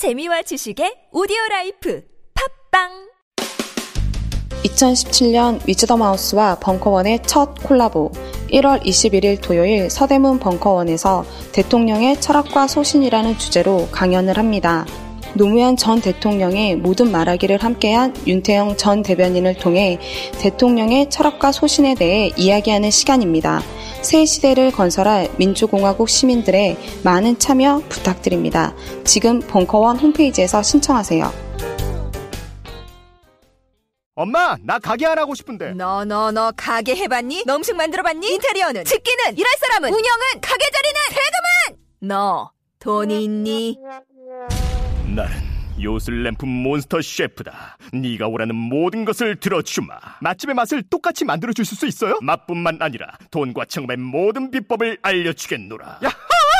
재미와 지식의 오디오 라이프 팟빵 2017년 위즈덤하우스와 벙커원의 첫 콜라보 1월 21일 토요일 서대문 벙커원에서 대통령의 철학과 소신이라는 주제로 강연을 합니다. 노무현 전 대통령의 모든 말하기를 함께한 윤태영 전 대변인을 통해 대통령의 철학과 소신에 대해 이야기하는 시간입니다. 새 시대를 건설할 민주공화국 시민들의 많은 참여 부탁드립니다. 지금 벙커원 홈페이지에서 신청하세요. 엄마, 나 가게 안 하고 싶은데. 너 너 너 가게 해봤니? 너 음식 만들어봤니? 인테리어는? 집기는? 일할 사람은? 운영은? 가게 자리는? 세금은? 너 돈이 있니? 나는 요술램프 몬스터 셰프다. 네가 원하는 모든 것을 들어주마. 맛집의 맛을 똑같이 만들어줄 수 있어요? 맛뿐만 아니라 돈과 청음의 모든 비법을 알려주겠노라. 야하!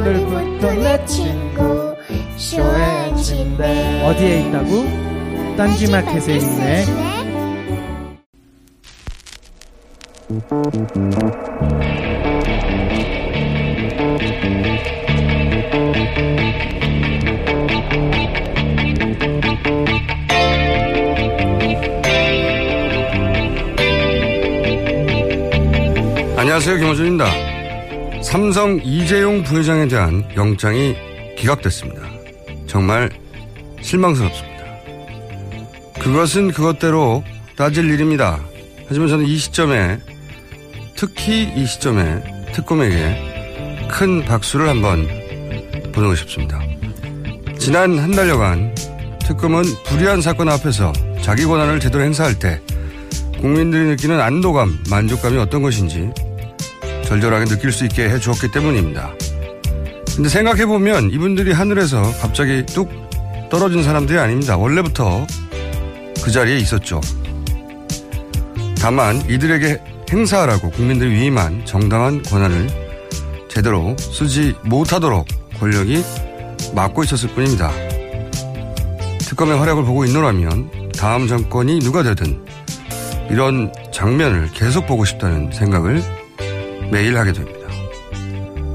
오늘부터 내 친구 침대 어디에 있다고? 딴지마켓에 있네 안녕하세요. 김호준입니다. 삼성 이재용 부회장에 대한 영장이 기각됐습니다. 정말 실망스럽습니다. 그것은 그것대로 따질 일입니다. 하지만 저는 이 시점에 특히 이 시점에 특검에게 큰 박수를 한번 보내고 싶습니다. 지난 한 달여간 특검은 불의한 사건 앞에서 자기 권한을 제대로 행사할 때 국민들이 느끼는 안도감, 만족감이 어떤 것인지 절절하게 느낄 수 있게 해주었기 때문입니다. 근데 생각해보면 이분들이 하늘에서 갑자기 뚝 떨어진 사람들이 아닙니다. 원래부터 그 자리에 있었죠. 다만 이들에게 행사하라고 국민들이 위임한 정당한 권한을 제대로 쓰지 못하도록 권력이 막고 있었을 뿐입니다. 특검의 활약을 보고 있노라면 다음 정권이 누가 되든 이런 장면을 계속 보고 싶다는 생각을 매일 하게 됩니다.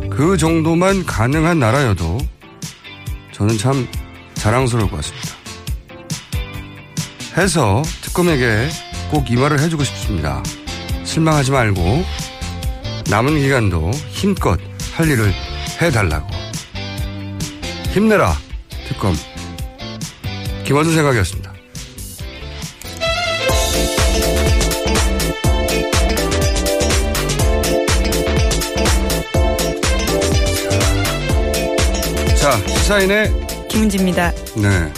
그 정도만 가능한 나라여도 저는 참 자랑스러울 것 같습니다. 해서 특검에게 꼭 이 말을 해주고 싶습니다. 실망하지 말고 남은 기간도 힘껏 할 일을 해달라고. 힘내라, 특검. 김원준 생각이었습니다. 시사인의 김은지입니다. 네.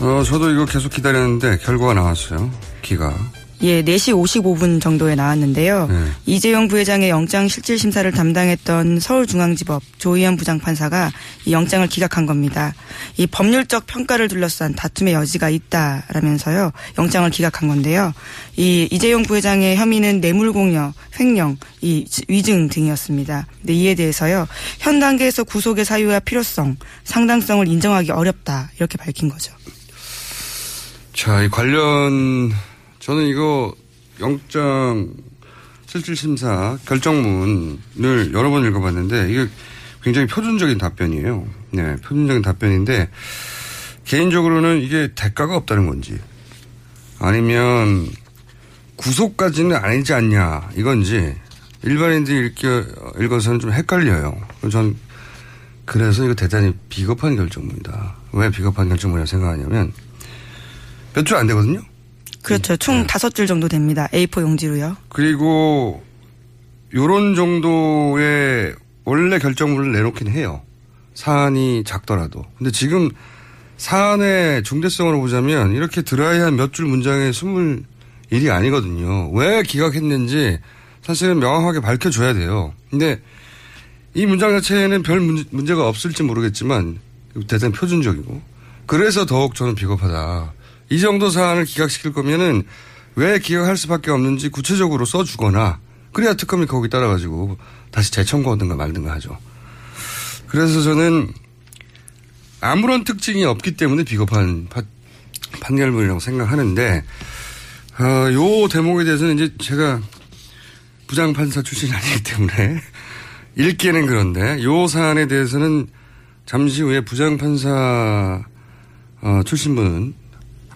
어, 저도 이거 계속 기다렸는데 결과가 나왔어요. 기가. 예, 4시 55분 정도에 나왔는데요. 네. 이재용 부회장의 영장 실질 심사를 담당했던 서울중앙지법 조희연 부장판사가 이 영장을 기각한 겁니다. 이 법률적 평가를 둘러싼 다툼의 여지가 있다라면서요. 영장을 기각한 건데요. 이 이재용 부회장의 혐의는 뇌물공여, 횡령, 이 위증 등이었습니다. 근데 이에 대해서요. 현 단계에서 구속의 사유와 필요성, 상당성을 인정하기 어렵다 이렇게 밝힌 거죠. 자, 이 관련 저는 이거 영장 실질심사 결정문을 여러 번 읽어봤는데 이게 굉장히 표준적인 답변이에요. 네, 표준적인 답변인데 개인적으로는 이게 대가가 없다는 건지 아니면 구속까지는 아니지 않냐 이건지 일반인들이 읽겨, 읽어서는 좀 헷갈려요. 전 그래서 이거 대단히 비겁한 결정문이다. 왜 비겁한 결정문이라고 생각하냐면 몇 주 안 되거든요. 그렇죠. 총 네. 다섯 줄 정도 됩니다. A4 용지로요. 그리고 요런 정도의 원래 결정문을 내놓긴 해요. 사안이 작더라도. 근데 지금 사안의 중대성으로 보자면 이렇게 드라이한 몇 줄 문장에 숨을 일이 아니거든요. 왜 기각했는지 사실은 명확하게 밝혀줘야 돼요. 근데 이 문장 자체에는 별 문제, 문제가 없을지 모르겠지만 대단히 표준적이고 그래서 더욱 저는 비겁하다. 이 정도 사안을 기각시킬 거면은 왜 기각할 수밖에 없는지 구체적으로 써주거나 그래야 특검이 거기 따라가지고 다시 재청구하든가 말든가 하죠. 그래서 저는 아무런 특징이 없기 때문에 비겁한 파- 판결문이라고 생각하는데 어, 요 대목에 대해서는 이제 제가 부장판사 출신이 아니기 때문에 읽기에는 그런데 요 사안에 대해서는 잠시 후에 부장판사 어, 출신분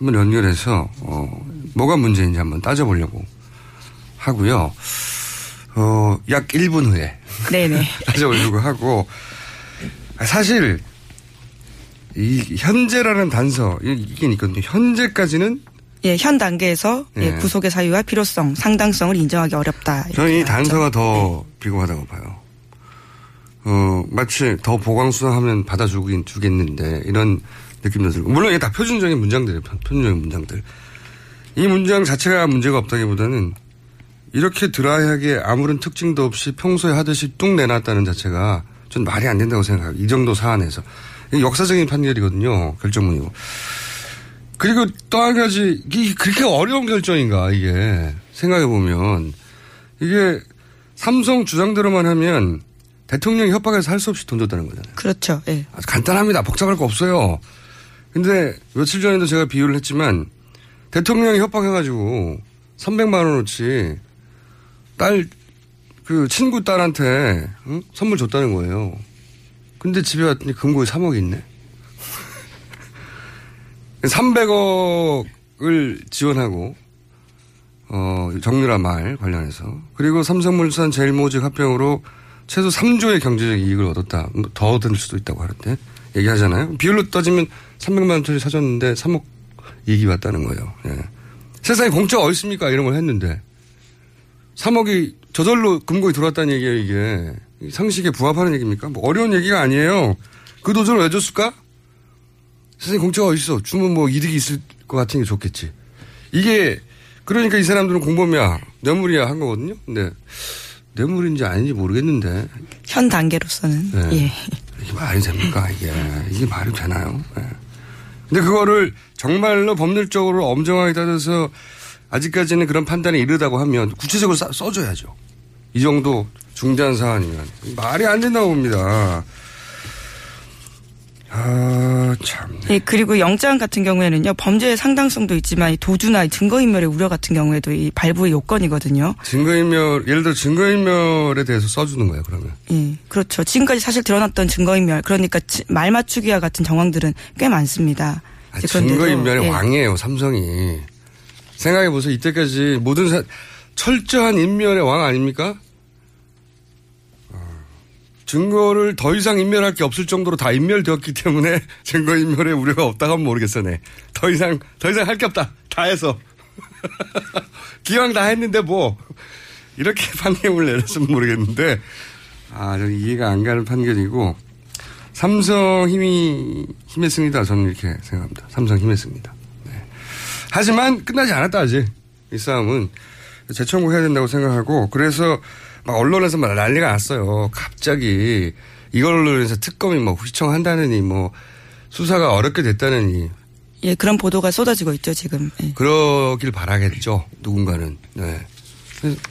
한번 연결해서 어, 뭐가 문제인지 한번 따져보려고 하고요. 어, 약 1분 후에 네네. 따져보려고 하고 사실 이 현재라는 단서 이- 이게 있거든요. 현재까지는 예, 현 단계에서 예, 예. 구속의 사유와 필요성, 상당성을 인정하기 어렵다. 저는 이. 단서가 더 비겁하다고 봐요. 어, 마치 더 보강 수사하면 받아주긴 주겠는데 이런 느낌도 들고 물론 이게 다 표준적인 문장들이에요. 표- 표준적인 문장들. 이 문장 자체가 문제가 없다기보다는 이렇게 드라이하게 아무런 특징도 없이 평소에 하듯이 뚝 내놨다는 자체가 전 말이 안 된다고 생각해요. 이 정도 사안에서. 역사적인 판결이거든요. 결정문이고. 그리고 또 한 가지, 이게 그렇게 어려운 결정인가, 이게. 생각해보면. 이게 삼성 주장대로만 하면 대통령이 협박해서 할 수 없이 돈 줬다는 거잖아요. 그렇죠. 예. 간단합니다. 복잡할 거 없어요. 근데 며칠 전에도 제가 비유를 했지만 대통령이 협박해가지고 300만 원어치 딸, 그 친구 딸한테 응? 선물 줬다는 거예요. 근데 집에 왔더니 금고에 3억이 있네. 300억을 지원하고 어, 정유라 말 관련해서 그리고 삼성물산 제일모직 합병으로 최소 3조의 경제적 이익을 얻었다. 뭐더 얻을 수도 있다고 하는데 얘기하잖아요. 비율로 따지면 300만 원짜리 사줬는데 3억 이익이 왔다는 거예요. 예. 세상에 공짜가 어디 있습니까? 이런 걸 했는데 3억이 저절로 금고에 들어왔다는 얘기예요. 이게 상식에 부합하는 얘기입니까? 뭐 어려운 얘기가 아니에요. 그 도전을 왜 줬을까? 세상에 공짜가 어디 있어? 주면 뭐 이득이 있을 것 같은 게 좋겠지. 이게 그러니까 이 사람들은 공범이야, 뇌물이야 한 거거든요. 근데 뇌물인지 아닌지 모르겠는데 현 단계로서는 네. 예. 이게 말이 됩니까 이게 이게 말이 되나요? 예. 근데 그거를 정말로 법률적으로 엄정하게 따져서 아직까지는 그런 판단에 이르다고 하면 구체적으로 써- 써줘야죠. 이 정도 중대한 사안이면 말이 안 된다고 봅니다. 아 참. 예, 그리고 영장 같은 경우에는요, 범죄의 상당성도 있지만 이 도주나 이 증거인멸의 우려 같은 경우에도 이 발부의 요건이거든요. 증거인멸 예를 들어 증거인멸에 대해서 써주는 거예요 그러면. 예, 그렇죠. 지금까지 사실 드러났던 증거인멸, 그러니까 지- 말 맞추기와 같은 정황들은 꽤 많습니다. 아, 증거인멸의 예. 왕이에요 삼성이. 생각해보세요 이때까지 모든 사, 철저한 인멸의 왕 아닙니까? 어, 증거를 더 이상 인멸할 게 없을 정도로 다 인멸되었기 때문에 증거 인멸의 우려가 없다고 하면 모르겠어 네. 더 이상 더 이상 할 게 없다. 다 해서 기왕 다 했는데 뭐 이렇게 판결을 내렸으면 모르겠는데 아, 저 이해가 안 가는 판결이고 삼성 힘이 힘했습니다. 저는 이렇게 생각합니다. 삼성 힘했습니다. 네. 하지만 끝나지 않았다 아직 이 싸움은 재청구해야 된다고 생각하고 그래서 막 언론에서 막 난리가 났어요. 갑자기 이걸로 해서 특검이 뭐 휘청한다느니 뭐 수사가 어렵게 됐다느니 예, 그런 보도가 쏟아지고 있죠, 지금. 예. 그러길 바라겠죠. 누군가는. 네.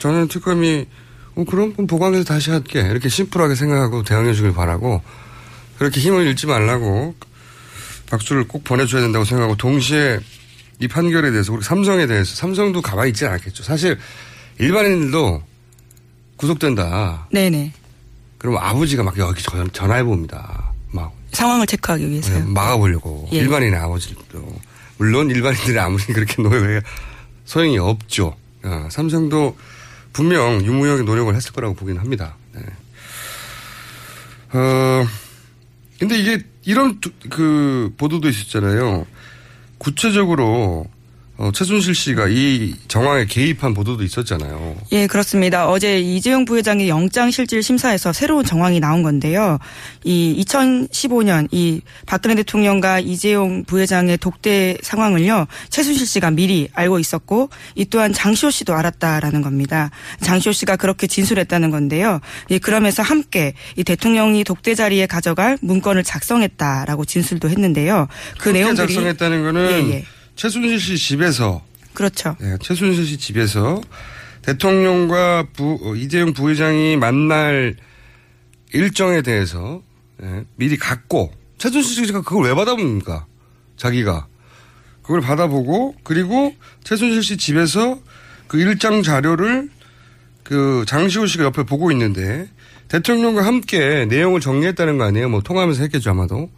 저는 특검이 어, 그럼 그럼 보강해서 다시 할게 이렇게 심플하게 생각하고 대응해 주길 바라고 그렇게 힘을 잃지 말라고 박수를 꼭 보내줘야 된다고 생각하고 동시에 이 판결에 대해서 우리 삼성에 대해서 삼성도 가만히 있지 않았겠죠. 사실 일반인들도 구속된다. 네네. 그럼 아버지가 막 여기 전- 전화해 봅니다. 막 상황을 체크하기 위해서요. 네, 막아보려고 예. 일반인의 아버지도 물론 일반인들이 아무리 그렇게 노력해 소용이 없죠. 어, 삼성도 분명 유무역의 노력을 했을 거라고 보긴 합니다. 네. 어 근데 이게 이런 두- 그 보도도 있었잖아요. 구체적으로 어, 최순실 씨가 이 정황에 개입한 보도도 있었잖아요. 예, 그렇습니다. 어제 이재용 부회장의 영장 실질 심사에서 새로운 정황이 나온 건데요. 이 2015년 이 박근혜 대통령과 이재용 부회장의 독대 상황을요. 최순실 씨가 미리 알고 있었고 이 또한 장시호 씨도 알았다라는 겁니다. 장시호 씨가 그렇게 진술했다는 건데요. 예, 그러면서 함께 이 대통령이 독대 자리에 가져갈 문건을 작성했다라고 진술도 했는데요. 그 내용들이 작성했다는 거는 예, 예. 최순실 씨 집에서 그렇죠. 네, 최순실 씨 집에서 대통령과 부, 어, 이재용 부회장이 만날 일정에 대해서 예, 미리 갖고 최순실 씨가 그걸 왜 받아봅니까? 자기가 그걸 받아보고 그리고 최순실 씨 집에서 그 일장 자료를 그 장시호 씨가 옆에 보고 있는데 대통령과 함께 내용을 정리했다는 거 아니에요? 뭐 통화하면서 했겠죠 아마도.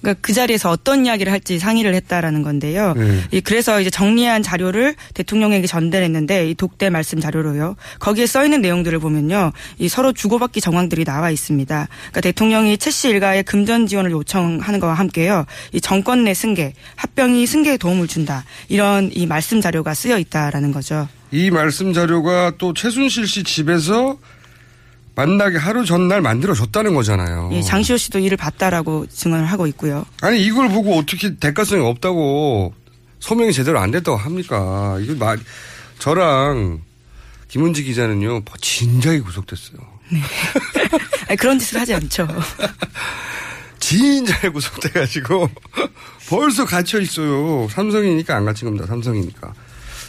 그러니까 그 자리에서 어떤 이야기를 할지 상의를 했다라는 건데요. 네. 이 그래서 이제 정리한 자료를 대통령에게 전달했는데 이 독대 말씀 자료로요. 거기에 써 있는 내용들을 보면요. 이 서로 주고받기 정황들이 나와 있습니다. 그러니까 대통령이 최씨 일가의 금전 지원을 요청하는 것과 함께요. 이 정권 내 승계, 합병이 승계에 도움을 준다. 이런 이 말씀 자료가 쓰여 있다라는 거죠. 이 말씀 자료가 또 최순실 씨 집에서 만나게 하루 전날 만들어줬다는 거잖아요. 예, 장시호 씨도 이를 봤다라고 증언을 하고 있고요. 아니 이걸 보고 어떻게 대가성이 없다고 소명이 제대로 안 됐다고 합니까? 이거 말 저랑 김은지 기자는요 진작에 구속됐어요. 아니, 그런 짓을 하지 않죠. 진작에 구속돼가지고 벌써 갇혀 있어요. 삼성이니까 안 갇힌 겁니다. 삼성이니까.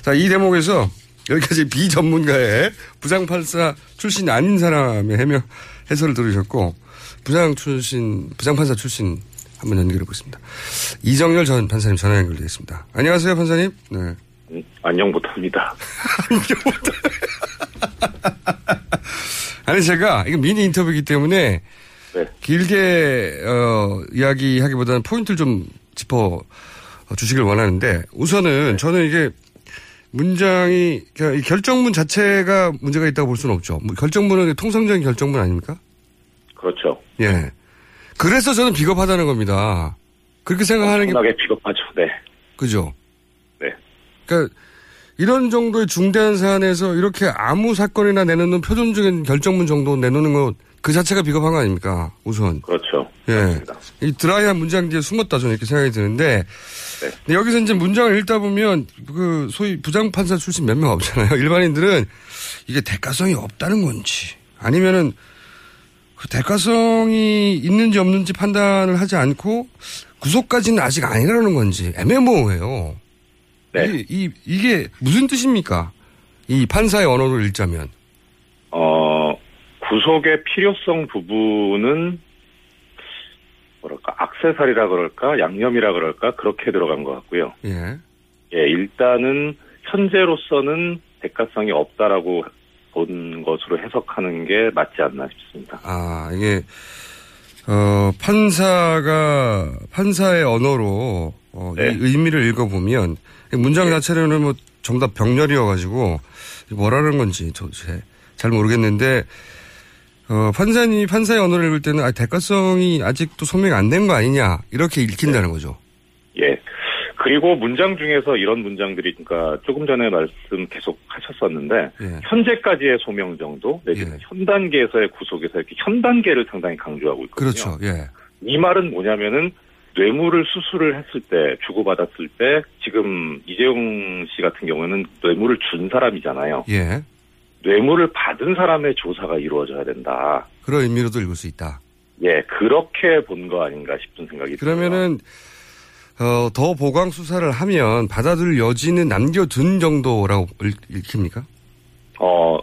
자 이 대목에서 여기까지 비전문가의 부장판사 출신 아닌 사람의 해명 해설을 들으셨고 부장 출신 부장판사 출신 한번 연결해 보겠습니다. 이정열 전 판사님 전화 연결되겠습니다. 안녕하세요 판사님. 네. 안녕 못합니다. 아니 제가 이거 미니 인터뷰이기 때문에 네. 길게 어, 이야기 하기보다는 포인트를 좀 짚어 주시길 원하는데 우선은 저는 이게 문장이 그러니까 이 결정문 자체가 문제가 있다고 볼 수는 없죠. 뭐 결정문은 통상적인 결정문 아닙니까? 그렇죠. 예. 그래서 저는 비겁하다는 겁니다. 그렇게 생각하는 게 비겁하죠. 네. 그죠? 네. 그러니까 이런 정도의 중대한 사안에서 이렇게 아무 사건이나 내놓는 표준적인 결정문 정도 내놓는 것 그 자체가 비겁한 거 아닙니까? 우선. 그렇죠. 예. 이 드라이한 문장 뒤에 숨었다 저는 이렇게 생각이 드는데 근데 여기서 이제 문장을 읽다 보면 그 소위 부장판사 출신 몇 명 없잖아요. 일반인들은 이게 대가성이 없다는 건지 아니면은 그 대가성이 있는지 없는지 판단을 하지 않고 구속까지는 아직 아니라는 건지 애매모호해요. 네. 이, 이, 이게 무슨 뜻입니까? 이 판사의 언어를 읽자면. 어, 구속의 필요성 부분은 뭐랄까 악세사리라 그럴까 양념이라 그럴까 그렇게 들어간 것 같고요. 예. 예, 일단은 현재로서는 대가성이 없다라고 본 것으로 해석하는 게 맞지 않나 싶습니다. 아, 이게, 어, 판사가, 판사의 언어로, 어, 네. 이 의미를 읽어보면, 이 문장 자체로는 뭐 정답 병렬이어가지고, 뭐라는 건지 도대체 잘 모르겠는데, 어, 판사님이 판사의 언어를 읽을 때는, 아, 대가성이 아직도 소명이 안된 거 아니냐, 이렇게 읽힌다는 거죠. 예. 그리고 문장 중에서 이런 문장들이 그러니까 조금 전에 말씀 계속 하셨었는데 예. 현재까지의 소명 정도 내지는 현 단계에서의 구속에서 이렇게 현 단계를 상당히 강조하고 있거든요. 그렇죠, 예. 이 말은 뭐냐면은 뇌물을 수수를 했을 때 주고받았을 때 지금 이재용 씨 같은 경우는 뇌물을 준 사람이잖아요. 예. 뇌물을 받은 사람의 조사가 이루어져야 된다. 그런 의미로도 읽을 수 있다. 예, 그렇게 본 거 아닌가 싶은 생각이 들어요. 그러면은, 어, 더 보강 수사를 하면 받아들일 여지는 남겨둔 정도라고 읽, 읽힙니까? 어,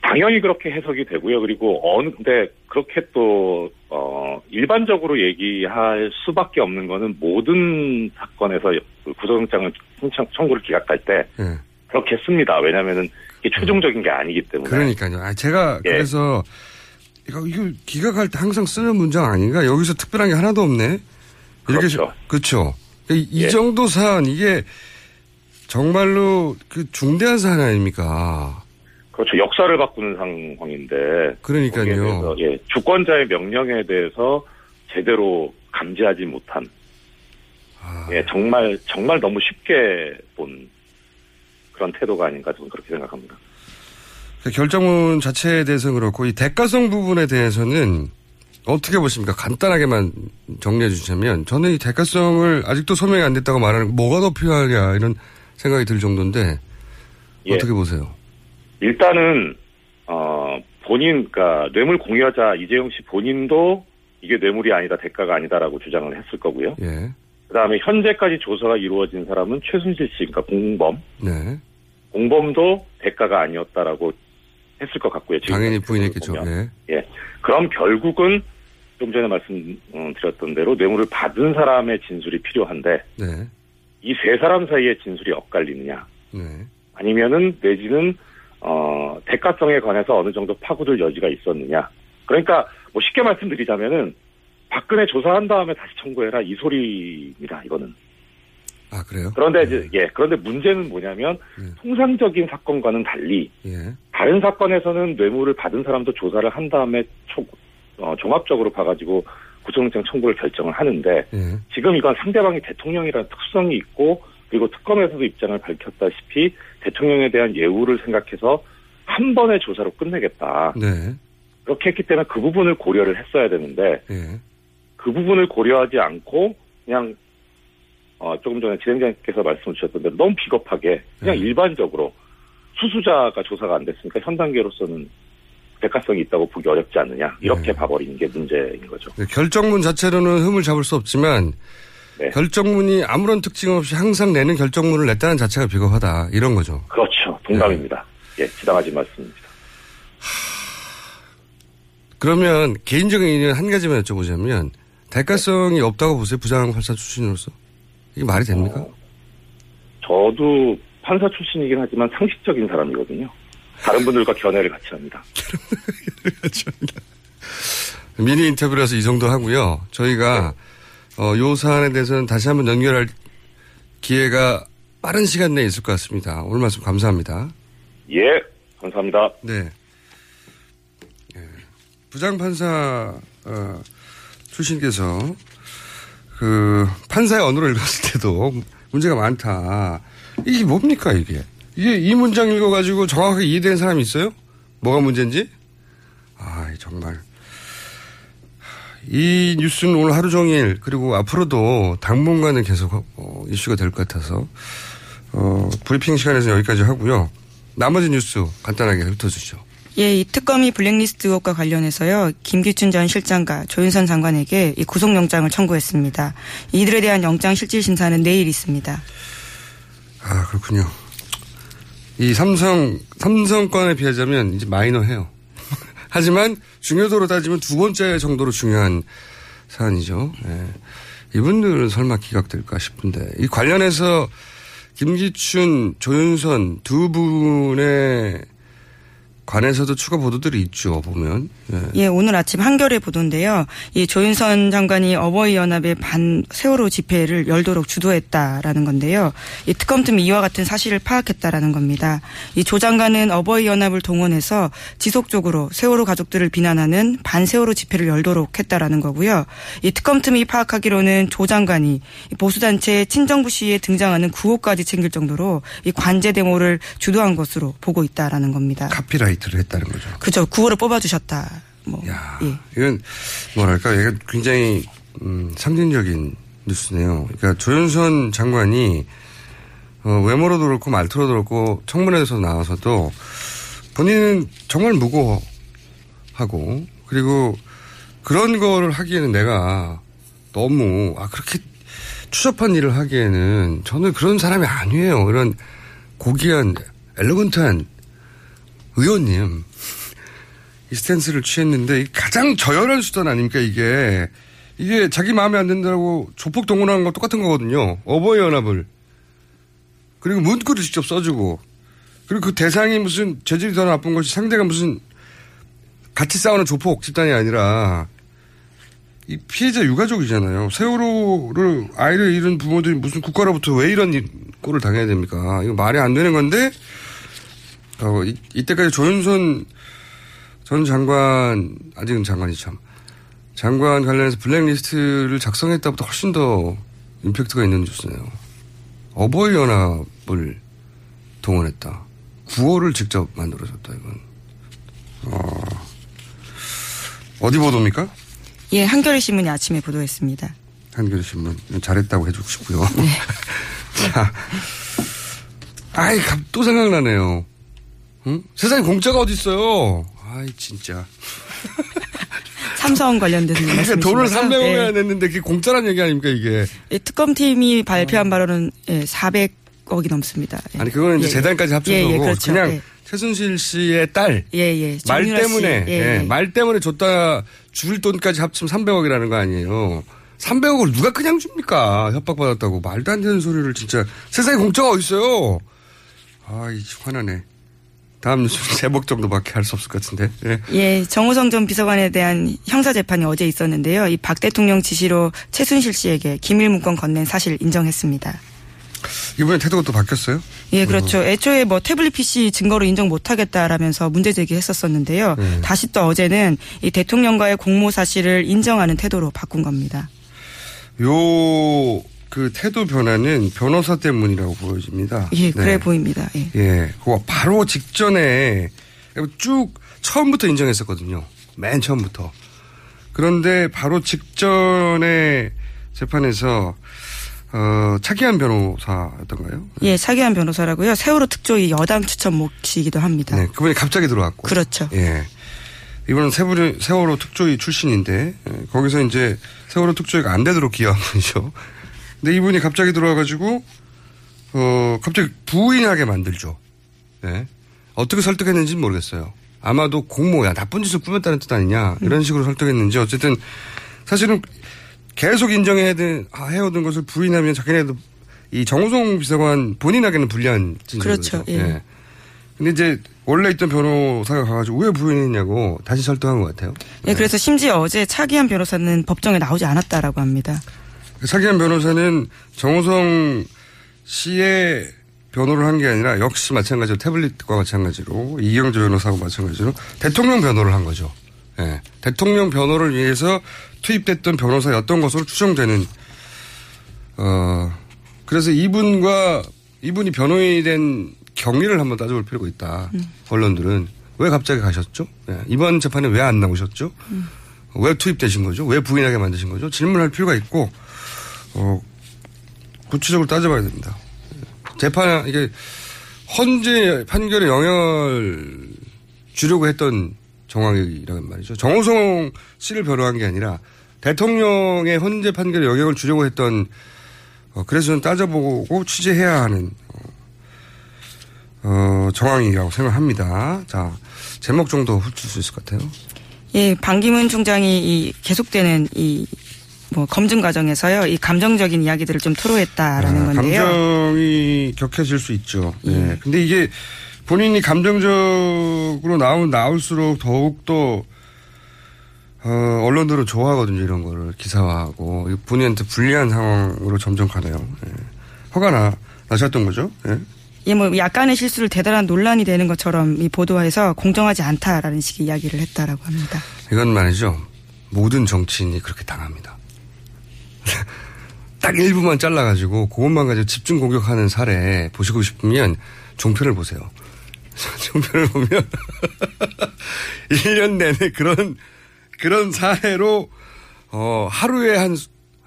당연히 그렇게 해석이 되고요. 그리고 어느, 근데 그렇게 또, 어, 일반적으로 얘기할 수밖에 없는 거는 모든 사건에서 그 구속영장을 청구를 기각할 때 예. 그렇게 씁니다. 왜냐면은 이게 최종적인 게 아니기 때문에. 그러니까요. 아, 제가 예. 그래서 이거 이거 기각할 때 항상 쓰는 문장 아닌가? 여기서 특별한 게 하나도 없네. 이렇게 그렇죠. 그렇죠. 이, 이 예. 정도 사안 이게 정말로 그 중대한 사안 아닙니까? 그렇죠. 역사를 바꾸는 상황인데. 그러니까요. 예, 주권자의 명령에 대해서 제대로 감지하지 못한. 예, 정말 정말 너무 쉽게 본 그런 태도가 아닌가 저는 그렇게 생각합니다. 그 결정문 자체에 대해서는 그렇고 이 대가성 부분에 대해서는 어떻게 보십니까? 간단하게만 정리해 주시자면 저는 이 대가성을 아직도 소명이 안 됐다고 말하는 뭐가 더 필요하냐 이런 생각이 들 정도인데 예. 어떻게 보세요? 일단은 어, 본인 그러니까 뇌물 공여자 이재용 씨 본인도 이게 뇌물이 아니다 대가가 아니다라고 주장을 했을 거고요. 예. 그다음에 현재까지 조사가 이루어진 사람은 최순실 씨 그러니까 공범 네. 공범도 대가가 아니었다라고 했을 것 같고요. 지금 당연히 부인했겠죠. 보면. 예. 예. 그럼 결국은 좀 전에 말씀드렸던 대로 뇌물을 받은 사람의 진술이 필요한데 네. 이세 사람 사이의 진술이 엇갈리느냐 네. 아니면은 내지는 어 대가성에 관해서 어느 정도 파고들 여지가 있었느냐 그러니까 뭐 쉽게 말씀드리자면은 박근혜 조사한 다음에 다시 청구해라 이 소리입니다 이거는 아 그래요? 그런데 이제 예 그런데 문제는 뭐냐면 통상적인 사건과는 달리 예. 다른 사건에서는 뇌물을 받은 사람도 조사를 한 다음에 총, 어, 종합적으로 봐가지고 구속영장 청구를 결정을 하는데 예. 지금 이건 상대방이 대통령이라는 특성이 있고 그리고 특검에서도 입장을 밝혔다시피 대통령에 대한 예우를 생각해서 한 번의 조사로 끝내겠다. 네. 그렇게 했기 때문에 그 부분을 고려를 했어야 되는데 예. 그 부분을 고려하지 않고 그냥 어, 조금 전에 진행자께서 말씀을 주셨던 대로 너무 비겁하게 그냥 일반적으로 수수자가 조사가 안 됐으니까 현 단계로서는 대가성이 있다고 보기 어렵지 않느냐 이렇게 봐버리는 게 문제인 거죠. 네, 결정문 자체로는 흠을 잡을 수 없지만 네. 결정문이 아무런 특징 없이 항상 내는 결정문을 냈다는 자체가 비겁하다 이런 거죠. 그렇죠. 동감입니다. 예, 지당하신 말씀입니다. 그러면 개인적인 의견 한 가지만 여쭤보자면 대가성이 없다고 보세요 부장 판사 출신으로서 이게 말이 됩니까? 저도 판사 출신이긴 하지만 상식적인 사람이거든요. 다른 분들과 견해를 같이 합니다. 미니 인터뷰라서 이 정도 하고요. 저희가 어, 요 사안에 대해서는 다시 한번 연결할 기회가 빠른 시간 내에 있을 것 같습니다. 오늘 말씀 감사합니다. 예, 감사합니다. 네. 예. 부장판사 어, 출신께서 그 판사의 언어를 읽었을 때도 문제가 많다. 이게 뭡니까 이게? 이게 이 문장 읽어가지고 정확하게 이해되는 사람이 있어요? 뭐가 문제인지? 아 정말 이 뉴스는 오늘 하루 종일 그리고 앞으로도 당분간은 계속 어, 이슈가 될 것 같아서 어, 브리핑 시간에서 여기까지 하고요. 나머지 뉴스 간단하게 훑어주죠. 예, 이 특검이 블랙리스트 의혹과 관련해서요, 김기춘 전 실장과 조윤선 장관에게 이 구속영장을 청구했습니다. 이들에 대한 영장 실질 심사는 내일 있습니다. 아, 그렇군요. 이 삼성, 삼성권에 비하자면 이제 마이너해요. 하지만 중요도로 따지면 두 번째 정도로 중요한 사안이죠. 예. 이분들은 설마 기각될까 싶은데. 이 관련해서 김기춘, 조윤선 두 분의 관해서도 추가 보도들이 있죠, 보면. 예. 예, 오늘 아침 한겨레 보도인데요. 이 조윤선 장관이 어버이 연합의 반 세월호 집회를 열도록 주도했다라는 건데요. 이 특검팀이 이와 같은 사실을 파악했다라는 겁니다. 이 조 장관은 어버이 연합을 동원해서 지속적으로 세월호 가족들을 비난하는 반 세월호 집회를 열도록 했다라는 거고요. 이 특검팀이 파악하기로는 조 장관이 이 보수단체 친정부 시위에 등장하는 구호까지 챙길 정도로 이 관제 데모를 주도한 것으로 보고 있다라는 겁니다. 카피라이트 를 했다는 거죠. 그죠. 구호를 뽑아주셨다. 뭐. 예. 이건 뭐랄까, 이건 굉장히 음, 상징적인 뉴스네요. 그러니까 조윤선 장관이 어, 외모로도 그렇고 말투로도 그렇고 청문회에서 나와서도 본인은 정말 무고하고 그리고 그런 거를 하기에는 내가 너무 아 그렇게 추접한 일을 하기에는 저는 그런 사람이 아니에요. 이런 고귀한 엘러건트한 의원님 이 스탠스를 취했는데 가장 저열한 수단 아닙니까 이게 이게 자기 마음에 안 든다고 조폭 동원하는 거 똑같은 거거든요. 어버이 연합을 그리고 문구를 직접 써주고 그리고 그 대상이 무슨 재질이 더 나쁜 것이 상대가 무슨 같이 싸우는 조폭 집단이 아니라 이 피해자 유가족이잖아요. 세월호를 아이를 잃은 부모들이 무슨 국가로부터 왜 이런 일- 꼴을 당해야 됩니까? 이거 말이 안 되는 건데 어, 이, 이때까지 조윤선 전 장관 아직은 장관이 참 장관 관련해서 블랙리스트를 작성했다보다 훨씬 더 임팩트가 있는 뉴스네요. 어버이 연합을 동원했다. 구호를 직접 만들어줬다, 이건. 어, 어디 보도입니까? 예, 한겨레 신문이 아침에 보도했습니다. 한겨레 신문. 잘했다고 해주고 싶고요. 자. 아이, 갑- 또 생각나네요. 응? 세상에 공짜가 어딨어요. 아이, 진짜. 삼성 관련된 그러니까 돈을 300억이나 냈는데 그게 공짜란 얘기 아닙니까, 이게. 예, 특검팀이 발표한 바로는 예, 400억이 넘습니다. 예. 아니, 그거는 이제 예, 재단까지 합쳐서 예, 예, 고 그렇죠. 그냥 예. 최순실 씨의 딸. 예, 예. 말. 때문에, 예, 예, 예. 말 때문에 줬다 줄 돈까지 합치면 300억이라는 거 아니에요. 300억을 누가 그냥 줍니까? 협박받았다고. 말도 안 되는 소리를 진짜. 세상에 공짜가 어딨어요? 아이, 화나네. 다음 뉴스 제목 정도밖에 할 수 없을 것 같은데. 예. 예, 정우성 전 비서관에 대한 형사 재판이 어제 있었는데요. 이 박 대통령 지시로 최순실 씨에게 기밀 문건 건넨 사실 인정했습니다. 이번에 태도가 또 바뀌었어요? 예, 그렇죠. 애초에 뭐 태블릿 PC 증거로 인정 못하겠다라면서 문제 제기했었었는데요. 네. 다시 또 어제는 이 대통령과의 공모 사실을 인정하는 태도로 바꾼 겁니다. 요, 그 태도 변화는 변호사 때문이라고 보여집니다. 예, 그래 네. 보입니다. 예. 예, 그거 바로 직전에 쭉 처음부터 인정했었거든요. 맨 처음부터. 그런데 바로 직전에 재판에서 어, 차기한 변호사였던가요? 예, 차기한 변호사라고요. 세월호 특조위 여당 추천 몫이기도 합니다. 네, 그분이 갑자기 들어왔고. 그렇죠. 예. 이번은 세월호, 세월호 특조위 출신인데, 예, 거기서 이제 세월호 특조위가 안 되도록 기여한 분이죠. 근데 이분이 갑자기 들어와가지고, 어, 갑자기 부인하게 만들죠. 예. 어떻게 설득했는지 는 모르겠어요. 아마도 공모야, 나쁜 짓을 꾸몄다는 뜻 아니냐, 이런 식으로 설득했는지, 어쨌든, 사실은 계속 인정해야 된, 아, 해오던 것을 부인하면 자기네도 이 정우성 비서관 본인에게는 불리한 진술이죠. 그렇죠, 예. 근데 이제 원래 있던 변호사가 가가지고 왜 부인했냐고 다시 설득한 것 같아요. 예, 그래서 심지어 어제 차기한 변호사는 법정에 나오지 않았다라고 합니다. 차기한 변호사는 정우성 씨의 변호를 한 게 아니라 역시 마찬가지로 태블릿과 마찬가지로 이경재 변호사하고 마찬가지로 대통령 변호를 한 거죠. 예. 대통령 변호를 위해서 투입됐던 변호사였던 것으로 추정되는 어 그래서 이분과 이분이 변호인이 된 경위를 한번 따져볼 필요가 있다. 언론들은 왜 갑자기 가셨죠? 예. 이번 재판에 왜 안 나오셨죠? 왜 투입되신 거죠? 왜 부인하게 만드신 거죠? 질문할 필요가 있고 어, 구체적으로 따져봐야 됩니다. 재판 이게 헌재 판결에 영향을 주려고 했던 정황이라는 말이죠. 정호성 씨를 변호한 게 아니라 대통령의 헌재 판결에 영향을 주려고 했던 어, 그래서 저는 따져보고 취재해야 하는 어, 어, 정황이라고 생각합니다. 자 제목 정도 훑을 수 있을 것 같아요. 예, 반기문 총장이 이 계속되는 이 뭐 검증 과정에서요, 이 감정적인 이야기들을 좀 토로했다라는 아, 건데요. 감정이 격해질 수 있죠. 네. 근데 이게 본인이 감정적으로 나오면 나올수록 더욱 더 어, 언론들은 좋아하거든요. 이런 거를 기사화하고 본인한테 불리한 상황으로 점점 가네요. 예. 화가 나 나셨던 거죠. 예. 예, 뭐 약간의 실수를 대단한 논란이 되는 것처럼 이 보도에서 공정하지 않다라는 식의 이야기를 했다라고 합니다. 이건 말이죠. 모든 정치인이 그렇게 당합니다. 딱 일부만 잘라가지고 그것만 가지고 집중 공격하는 사례 보시고 싶으면 종편을 보세요. 종편을 보면 1년 내내 그런 그런 사례로 어 하루에 한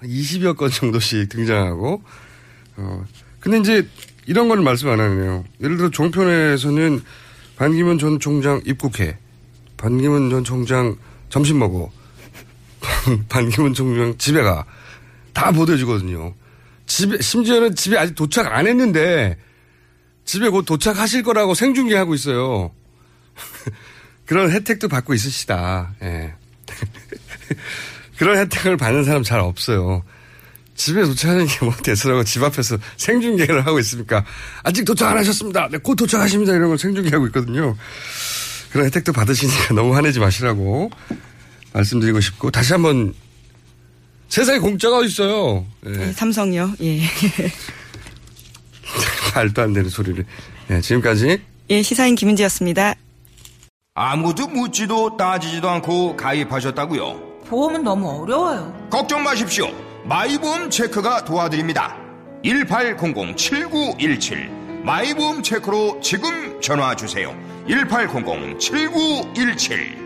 20여 건 정도씩 등장하고 어 근데 이제 이런 걸 말씀 안 하네요. 예를 들어 종편에서는 반기문 전 총장 입국해. 반기문 전 총장 점심 먹어. 반기문 총장 집에 가. 다 보도해주거든요. 집에, 심지어는 집에 아직 도착 안 했는데, 집에 곧 도착하실 거라고 생중계하고 있어요. 그런 혜택도 받고 있으시다. 예. 그런 혜택을 받는 사람 잘 없어요. 집에 도착하는 게 뭐 대수라고 집 앞에서 생중계를 하고 있습니까? 아직 도착 안 하셨습니다. 네, 곧 도착하십니다. 이런 걸 생중계하고 있거든요. 그런 혜택도 받으시니까 너무 화내지 마시라고 말씀드리고 싶고 다시 한번 세상에 공짜가 어딨어요. 예. 예, 삼성요. 예. 말도 안 되는 소리를. 예, 지금까지 예, 시사인 김은지였습니다. 아무도 묻지도 따지지도 않고 가입하셨다고요? 보험은 너무 어려워요. 걱정 마십시오. 마이보험 체크가 도와드립니다. 1800-7917 마이보험 체크로 지금 전화 주세요. 1800-7917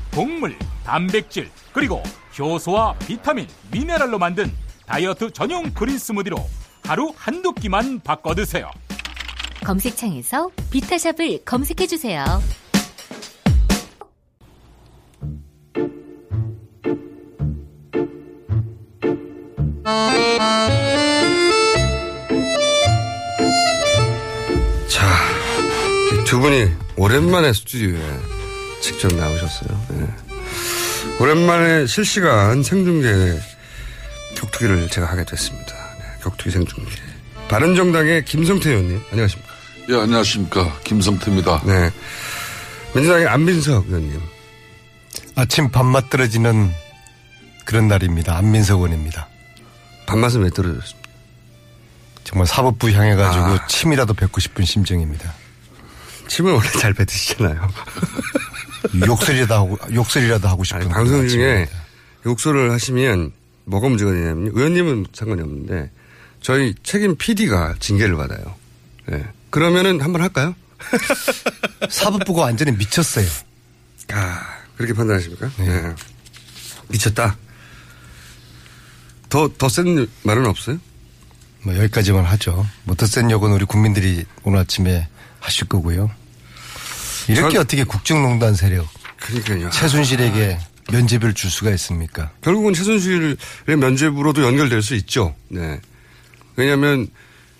곡물, 단백질, 그리고 효소와 비타민, 미네랄로 만든 다이어트 전용 그린 스무디로 하루 한두 끼만 바꿔 드세요. 검색창에서 비타샵을 검색해 주세요. 자, 두 분이 오랜만에 스튜디오에 직접 나오셨어요. 네. 오랜만에 실시간 생중계 격투기를 제가 하게 됐습니다. 네, 격투기 생중계. 바른정당의 김성태 의원님, 안녕하십니까. 예, 안녕하십니까. 김성태입니다. 네. 민주당의 안민석 의원님. 아침 밥맛 떨어지는 그런 날입니다. 안민석 의원입니다. 밥맛은 왜 떨어졌습니까? 정말 사법부 향해가지고 아. 침이라도 뱉고 싶은 심정입니다. 침을 원래 잘 뱉으시잖아요. 욕설이라도 하고, 욕설이라도 하고 싶은. 아니, 방송 중에. 욕설을 하시면 뭐가 문제가 되냐면 의원님은 상관이 없는데 저희 책임 PD가 징계를 받아요. 네. 그러면은 한번 할까요? 사법부가 완전히 미쳤어요. 아, 그렇게 판단하십니까? 네. 미쳤다. 더, 더 센 말은 없어요? 뭐 여기까지만 하죠. 뭐 더 센 욕은 우리 국민들이 오늘 아침에 하실 거고요. 이렇게 전- 어떻게 국정농단 세력 그러니까요. 최순실에게 면죄비를 줄 수가 있습니까? 결국은 최순실의 면죄부로도 연결될 수 있죠. 네. 왜냐하면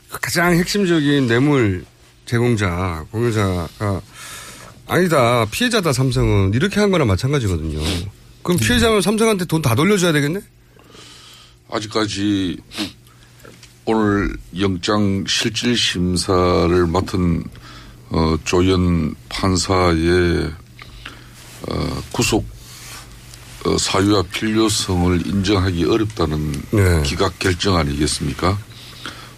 가장 핵심적인 뇌물 제공자, 공여자가 아니다 피해자다 삼성은 이렇게 한 거나 마찬가지거든요. 그럼 피해자면 삼성한테 돈 다 돌려줘야 되겠네? 아직까지 오늘 영장 실질 심사를 맡은 어, 조연 판사의 어, 구속 어, 사유와 필요성을 인정하기 어렵다는 네. 기각 결정 아니겠습니까?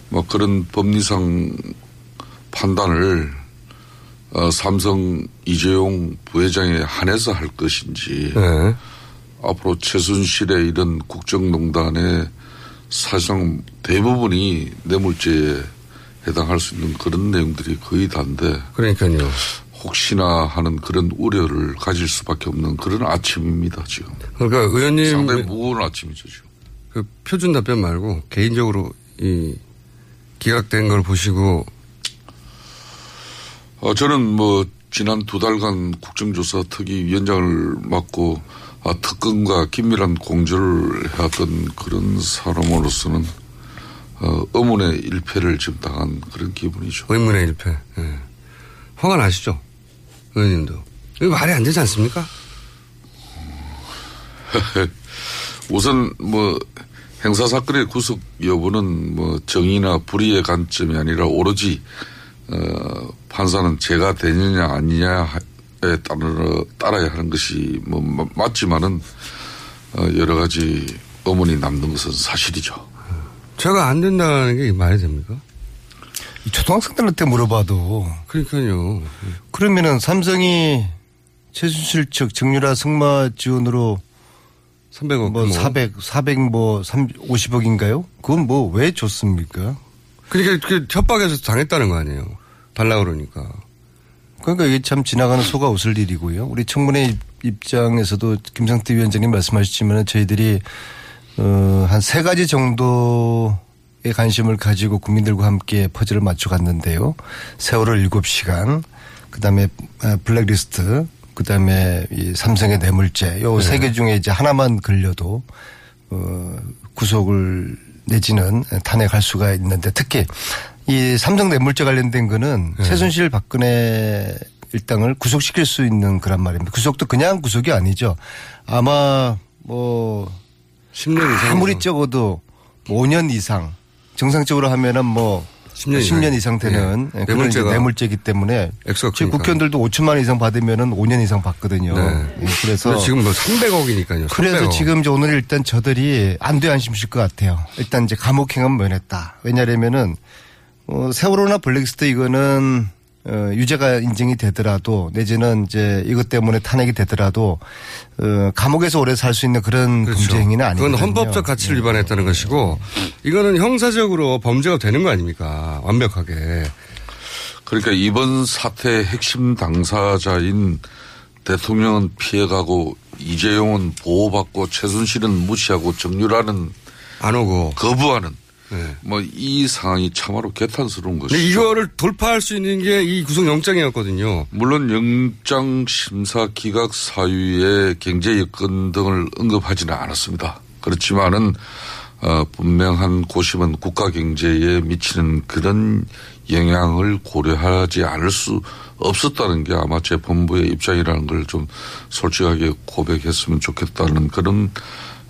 뭐 그런 법리상 판단을 어, 삼성 이재용 부회장에 한해서 할 것인지 네. 앞으로 최순실의 이런 국정농단의 사실상 대부분이 뇌물죄에 해당할 수 있는 그런 내용들이 거의 다인데 그러니까요. 혹시나 하는 그런 우려를 가질 수밖에 없는 그런 아침입니다 지금. 그러니까 의원님 상당히 무거운 아침이죠 지금. 그 표준 답변 말고 개인적으로 이 기각된 걸 보시고 어, 저는 뭐 지난 두 달간 국정조사 특위 위원장을 맡고 아, 특검과 긴밀한 공조를 해왔던 그런 사람으로서는 어, 의문의 일패를 지금 당한 그런 기분이죠. 의문의 일패. 예. 화가 나시죠? 의원님도. 이거 말이 안 되지 않습니까? 우선 뭐 행사 사건의 구속 여부는 뭐 정의나 불의의 관점이 아니라 오로지 어, 판사는 제가 되느냐 아니냐에 따라 따라야 하는 것이 뭐 마- 맞지만은 어, 여러 가지 의문이 남는 것은 사실이죠. 제가 안 된다는 게 말이 됩니까? 이 초등학생들한테 물어봐도 그러니까요. 그러면은 삼성이 최순실 측 정유라 승마 지원으로 300억 뭐 규모. 400, 400뭐 50억인가요? 그건 뭐 왜 줬습니까? 그러니까 그 협박해서 당했다는 거 아니에요. 달라 그러니까. 그러니까 이게 참 지나가는 소가 웃을 일이고요. 우리 청문회 입- 입장에서도 김상태 위원장님 말씀하셨지만 저희들이 어, 한 세 가지 정도의 관심을 가지고 국민들과 함께 퍼즐을 맞춰갔는데요. 세월호 7시간, 그 다음에 블랙리스트, 그 다음에 이 삼성의 뇌물죄, 요 세개 중에 이제 하나만 걸려도, 어, 구속을 내지는 탄핵할 수가 있는데 특히 이 삼성 뇌물죄 관련된 거는 네. 최순실 박근혜 일당을 구속시킬 수 있는 그란 말입니다. 구속도 그냥 구속이 아니죠. 아마 뭐 10년 이상 아무리 적어도 5년 이상 정상적으로 하면은 뭐 10년 10년, 이상 되는 예. 예. 그런 이제 뇌물죄이기 때문에 지금. 국회의원들도 5천만 원 이상 받으면은 5년 이상 받거든요. 네. 예, 그래서 지금 뭐 300억이니까요. 그래서 지금 이제 오늘 일단 저들이 안돼 안심실 것 같아요. 일단 이제 감옥행은 면했다. 왜냐하면은 어, 세월호나 블랙리스트 이거는 어, 유죄가 인정이 되더라도 내지는 이제 이것 때문에 탄핵이 되더라도 어, 감옥에서 오래 살 수 있는 그런 범죄 행위는 아니거든요. 그건 헌법적 가치를 위반했다는 것이고 이거는 형사적으로 범죄가 되는 거 아닙니까? 완벽하게. 그러니까 이번 사태의 핵심 당사자인 대통령은 피해가고 이재용은 보호받고 최순실은 무시하고 정유라는 안 오고 거부하는 네. 뭐이 상황이 참으로 개탄스러운 것이죠. 근데 이거를 돌파할 수 있는 게 이 구속영장이었거든요. 물론 영장 심사 기각 사유에 경제 여건 등을 언급하지는 않았습니다. 그렇지만은 어, 분명한 고심은 국가 경제에 미치는 그런 영향을 고려하지 않을 수 없었다는 게 아마 재판부의 입장이라는 걸 좀 솔직하게 고백했으면 좋겠다는 그런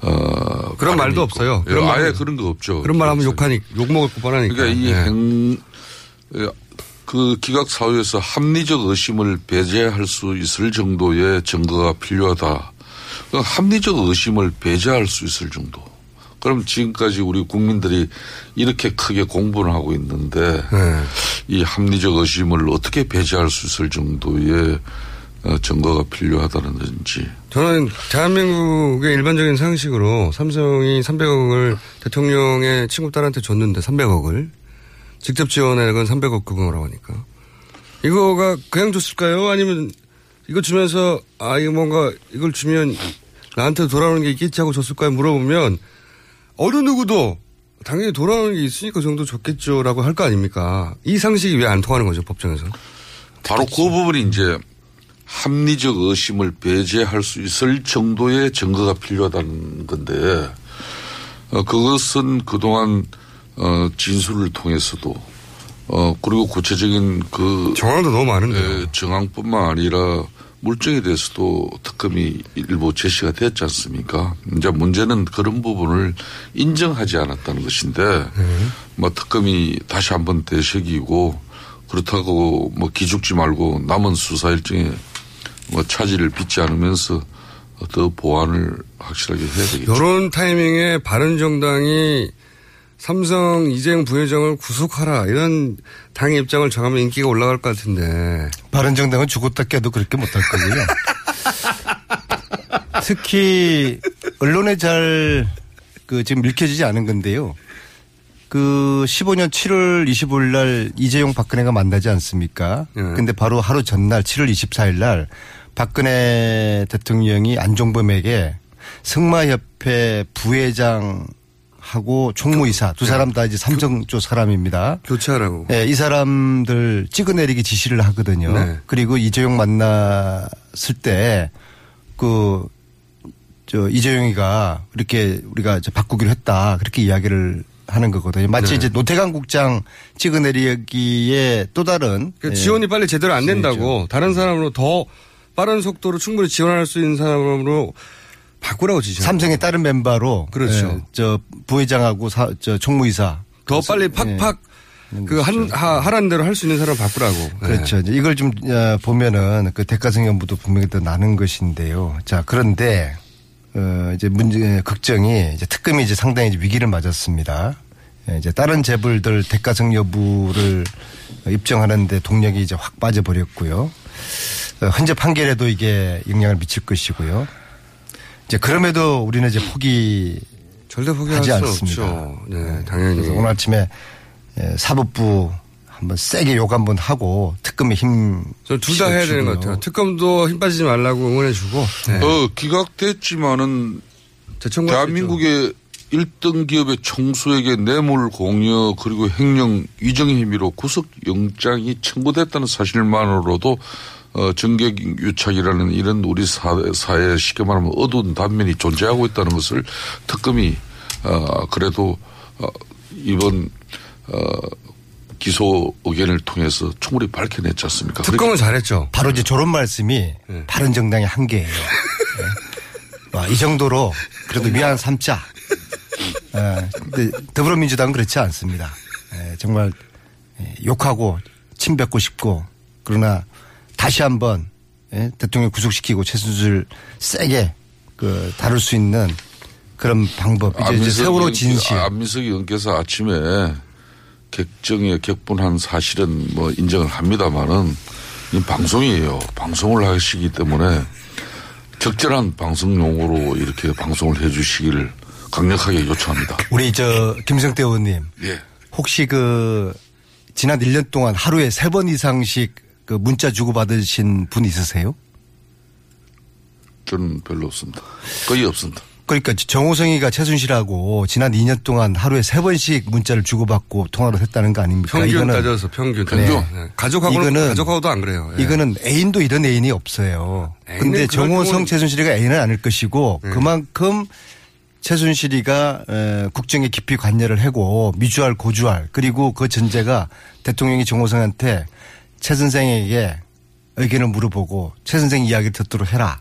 어 그런 말도 있고. 없어요. 예, 그런 아예 말- 그런 거 없죠. 그런 말 하면 욕하니 욕 먹을 뻔하니까. 그러니까 이 네. 행, 예, 그 기각 사유에서 합리적 의심을 배제할 수 있을 정도의 증거가 필요하다. 그 합리적 의심을 배제할 수 있을 정도. 그럼 지금까지 우리 국민들이 이렇게 크게 공부를 하고 있는데 네. 이 합리적 의심을 어떻게 배제할 수 있을 정도의 어, 증거가 필요하다는지. 저는 대한민국의 일반적인 상식으로 삼성이 300억을 대통령의 친구 딸한테 줬는데 300억을 직접 지원액은 300억 그거라고 하니까 이거가 그냥 줬을까요? 아니면 이거 주면서 아 이거 뭔가 이걸 주면 나한테 돌아오는 게 있겠지 하고 줬을까요? 물어보면 어느 누구도 당연히 돌아오는 게 있으니까 그 정도 줬겠죠라고 할 거 아닙니까? 이 상식이 왜 안 통하는 거죠 법정에서? 바로 그 부분이 이제 합리적 의심을 배제할 수 있을 정도의 증거가 필요하다는 건데 어, 그것은 그동안 어, 진술을 통해서도 어, 그리고 구체적인 그 정황도 너무 많은데요. 예, 정황뿐만 아니라 물증에 대해서도 특검이 일부 제시가 됐지 않습니까? 이제 문제는 그런 부분을 인정하지 않았다는 것인데, 뭐 특검이 다시 한번 되새기고 그렇다고 뭐 기죽지 말고 남은 수사 일정에 뭐 차질을 빚지 않으면서 더 보완을 확실하게 해야 되겠죠. 이런 타이밍에 바른정당이 삼성 이재용 부회장을 구속하라 이런 당의 입장을 정하면 인기가 올라갈 것 같은데 바른정당은 죽었다 깨도 그렇게 못할 거고요. 특히 언론에 잘 그 지금 읽혀지지 않은 건데요. 그 15년 7월 25일 날 이재용 박근혜가 만나지 않습니까? 근데 바로 하루 전날 7월 24일 날 박근혜 대통령이 안종범에게 승마협회 부회장 하고 총무이사 두 사람 다 이제 삼성 쪽 사람입니다. 교체하라고. 네, 이 사람들 찍어내리기 지시를 하거든요. 네. 그리고 이재용 만났을 때 그 저 이재용이가 이렇게 우리가 이제 바꾸기로 했다 그렇게 이야기를 하는 거거든요. 마치 네. 이제 노태강 국장 찍어내리기에 또 다른 그 예, 지원이 빨리 제대로 안 된다고 다른 사람으로 더 빠른 속도로 충분히 지원할 수 있는 사람으로 바꾸라고 지시. 삼성의 다른 멤버로 그렇죠. 예, 저 부회장하고 사, 저 총무이사 더 빨리 팍팍 그한 하라는 대로 할 수 있는 사람 바꾸라고. 예. 그렇죠. 이걸 좀 어, 보면은 그 대가성 연부도 분명히 더 나는 것인데요. 자 그런데 어 이제 문제 걱정이 이제 특검이 이제 상당히 이제 위기를 맞았습니다. 예, 이제 다른 재벌들 대가성 여부를 입증하는데 동력이 이제 확 빠져버렸고요. 어, 현재 판결에도 이게 영향을 미칠 것이고요. 이제 그럼에도 우리는 이제 포기 절대 포기할 하지 수 않습니다. 없죠. 네, 당연히. 그래서 오늘 아침에 예, 사법부 한번 세게 욕 한번 하고 특검에 힘. 둘 다 해야 되는 것 같아요. 특검도 힘 빠지지 말라고 응원해주고. 네. 어, 기각됐지만은 대한민국의 1등 기업의 총수에게 뇌물 공여 그리고 횡령 위정 혐의로 구속 영장이 청구됐다는 사실만으로도 어, 정객 유착이라는 이런 우리 사회, 사회에 쉽게 말하면 어두운 단면이 존재하고 있다는 것을 특검이 어, 그래도 어, 이번 어, 기소 의견을 통해서 충분히 밝혀냈지 않습니까? 특검은 그러니까 잘했죠. 바로 이제 저런 말씀이 바른 정당의 한계예요. 네. 와, 이 정도로 그래도 위안 삼자. 예, 근데 더불어민주당은 그렇지 않습니다. 예, 정말 예, 욕하고 침 뱉고 싶고 그러나 다시 한번 예, 대통령 구속시키고 최순실 세게 그 다룰 수 있는 그런 방법 이제, 이제 세월호 진실 안민석 의원께서 아침에 객정에 격분한 사실은 뭐 인정을 합니다만은 이 방송이에요. 방송을 하시기 때문에 적절한 방송 용어로 이렇게 방송을 해 주시기를 강력하게 요청합니다. 우리 저 김성태 의원님 예. 혹시 그 지난 1년 동안 하루에 세번 이상씩 그 문자 주고 받으신 분 있으세요? 저는 별로 없습니다. 거의 없습니다. 그러니까 정호성이가 최순실하고 지난 2년 동안 하루에 세 번씩 문자를 주고받고 통화를 했다는 거 아닙니까? 평균 따져서 평균. 네. 가족하고는 이거는 가족하고도 안 그래요. 예. 이거는 애인도 이런 애인이 없어요. 근데 정호성 경우는- 최순실이가 애인은 아닐 것이고 네. 그만큼 최순실이가 에, 국정에 깊이 관여를 하고 미주알 고주알 그리고 그 전제가 대통령이 정호성한테 최 선생에게 의견을 물어보고 최 선생 이야기를 듣도록 해라.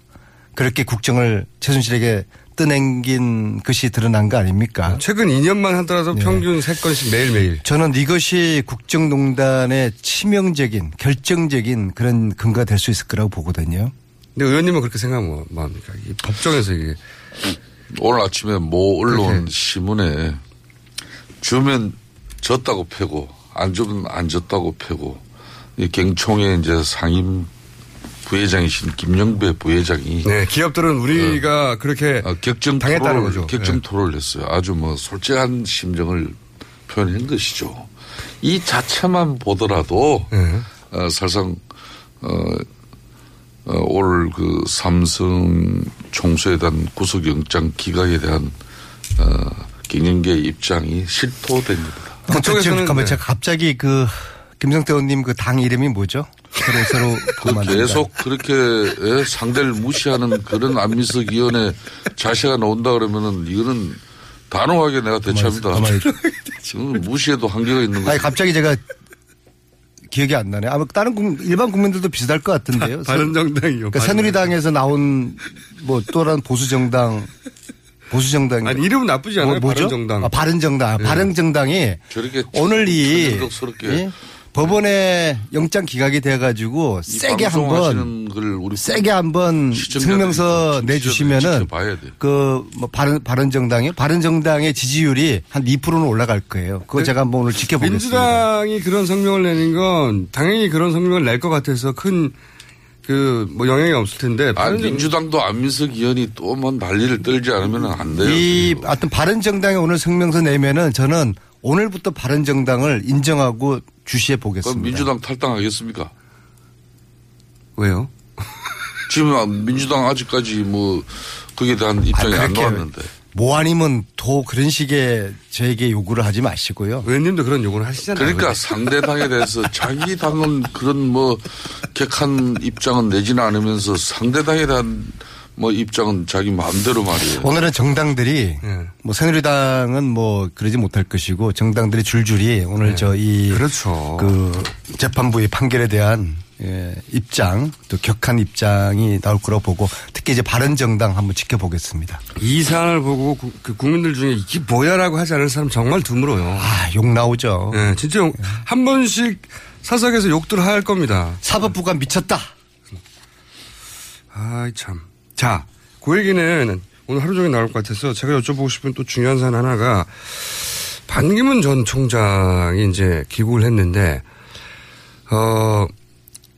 그렇게 국정을 최순실에게 떠넘긴 것이 드러난 거 아닙니까? 최근 2년만 하더라도 네. 평균 3건씩 매일매일. 저는 이것이 국정농단의 치명적인 결정적인 그런 근거가 될 수 있을 거라고 보거든요. 근데 의원님은 그렇게 생각하면 뭐합니까? 이 법정에서 이게. 오늘 아침에 모 언론 신문에 주면 졌다고 패고 안 주면 안 졌다고 패고 이 경총의 이제 상임 부회장이신 김영배 부회장이 네, 기업들은 우리가 그렇게 어, 격정 당했다는 토론을, 거죠. 격정 네. 토론을 했어요. 아주 뭐 솔직한 심정을 표현한 것이죠. 이 자체만 보더라도 네. 어, 사실상 어, 어, 올 그 삼성 총수에 대한 구속영장 기각에 대한 어, 경영계 입장이 실토됩니다. 그쪽에서는 잠깐만 제가 갑자기 그 김성태 의원님 그 당 이름이 뭐죠? 서로 서로 그. 계속 그렇게 예, 상대를 무시하는 그런 안민석 위원의 자세가 나온다 그러면은 이거는 단호하게 내가 대처합니다. 가만히 지금 무시해도 한계가 있는 거죠. 아니 갑자기 제가 기억이 안 나네. 아마 다른 국- 일반 국민들도 비슷할 것 같은데요. 바른정당이요. 그러니까 새누리당에서 나온 뭐 또 다른 보수 정당 보수 정당 아니, 이름은 나쁘지 않아요. 바른정당. 아, 바른정당. 아, 네. 바른정당이 저렇게 오늘 이 예? 법원에 영장 기각이 돼가지고 이 세게 한번 세게 한번 좀 내주시면은. 그뭐 바른 바른 정당이요. 바른 정당의 지지율이 한 2%는 올라갈 거예요. 그거 제가 한번 오늘 지켜보겠습니다. 민주당이 그런 성명을 내는 건 당연히 그런 성명을 낼 것 같아서 큰 그뭐 영향이 없을 텐데. 아, 민주당도 안민석 의원이 또 뭐 난리를 떨지 않으면 안 돼요. 이 하여튼 바른 정당이 오늘 성명서 내면은 저는 오늘부터 바른 정당을 인정하고 주시해 그럼 보겠습니다. 민주당 탈당하겠습니까? 왜요? 지금 민주당 아직까지 뭐 거기에 대한 입장이 안 그렇게 나왔는데. 뭐 아니면 또 그런 식의 저에게 요구를 하지 마시고요. 의원님도 그런 요구를 하시잖아요. 그러니까 상대 당에 대해서 자기 당은 그런 뭐 격한 입장은 내지는 않으면서 상대 당에 대한 뭐 입장은 자기 마음대로 말이에요. 오늘은 정당들이 네. 뭐 새누리당은 뭐 그러지 못할 것이고 정당들이 줄줄이 오늘 네. 저이 그렇죠. 그 재판부의 판결에 대한 예, 입장 또 격한 입장이 나올 거라고 보고 특히 이제 바른 정당 한번 지켜보겠습니다. 이 사안을 보고 구- 그 국민들 중에 이게 뭐야라고 하지 않을 사람 정말 드물어요. 아, 욕 나오죠. 네, 진짜 욕- 한 번씩 사석에서 욕들 할 겁니다. 사법부가 미쳤다. 아이 참. 자, 그 얘기는 오늘 하루 종일 나올 것 같아서 제가 여쭤보고 싶은 또 중요한 사안 하나가 반기문 전 총장이 이제 귀국을 했는데 어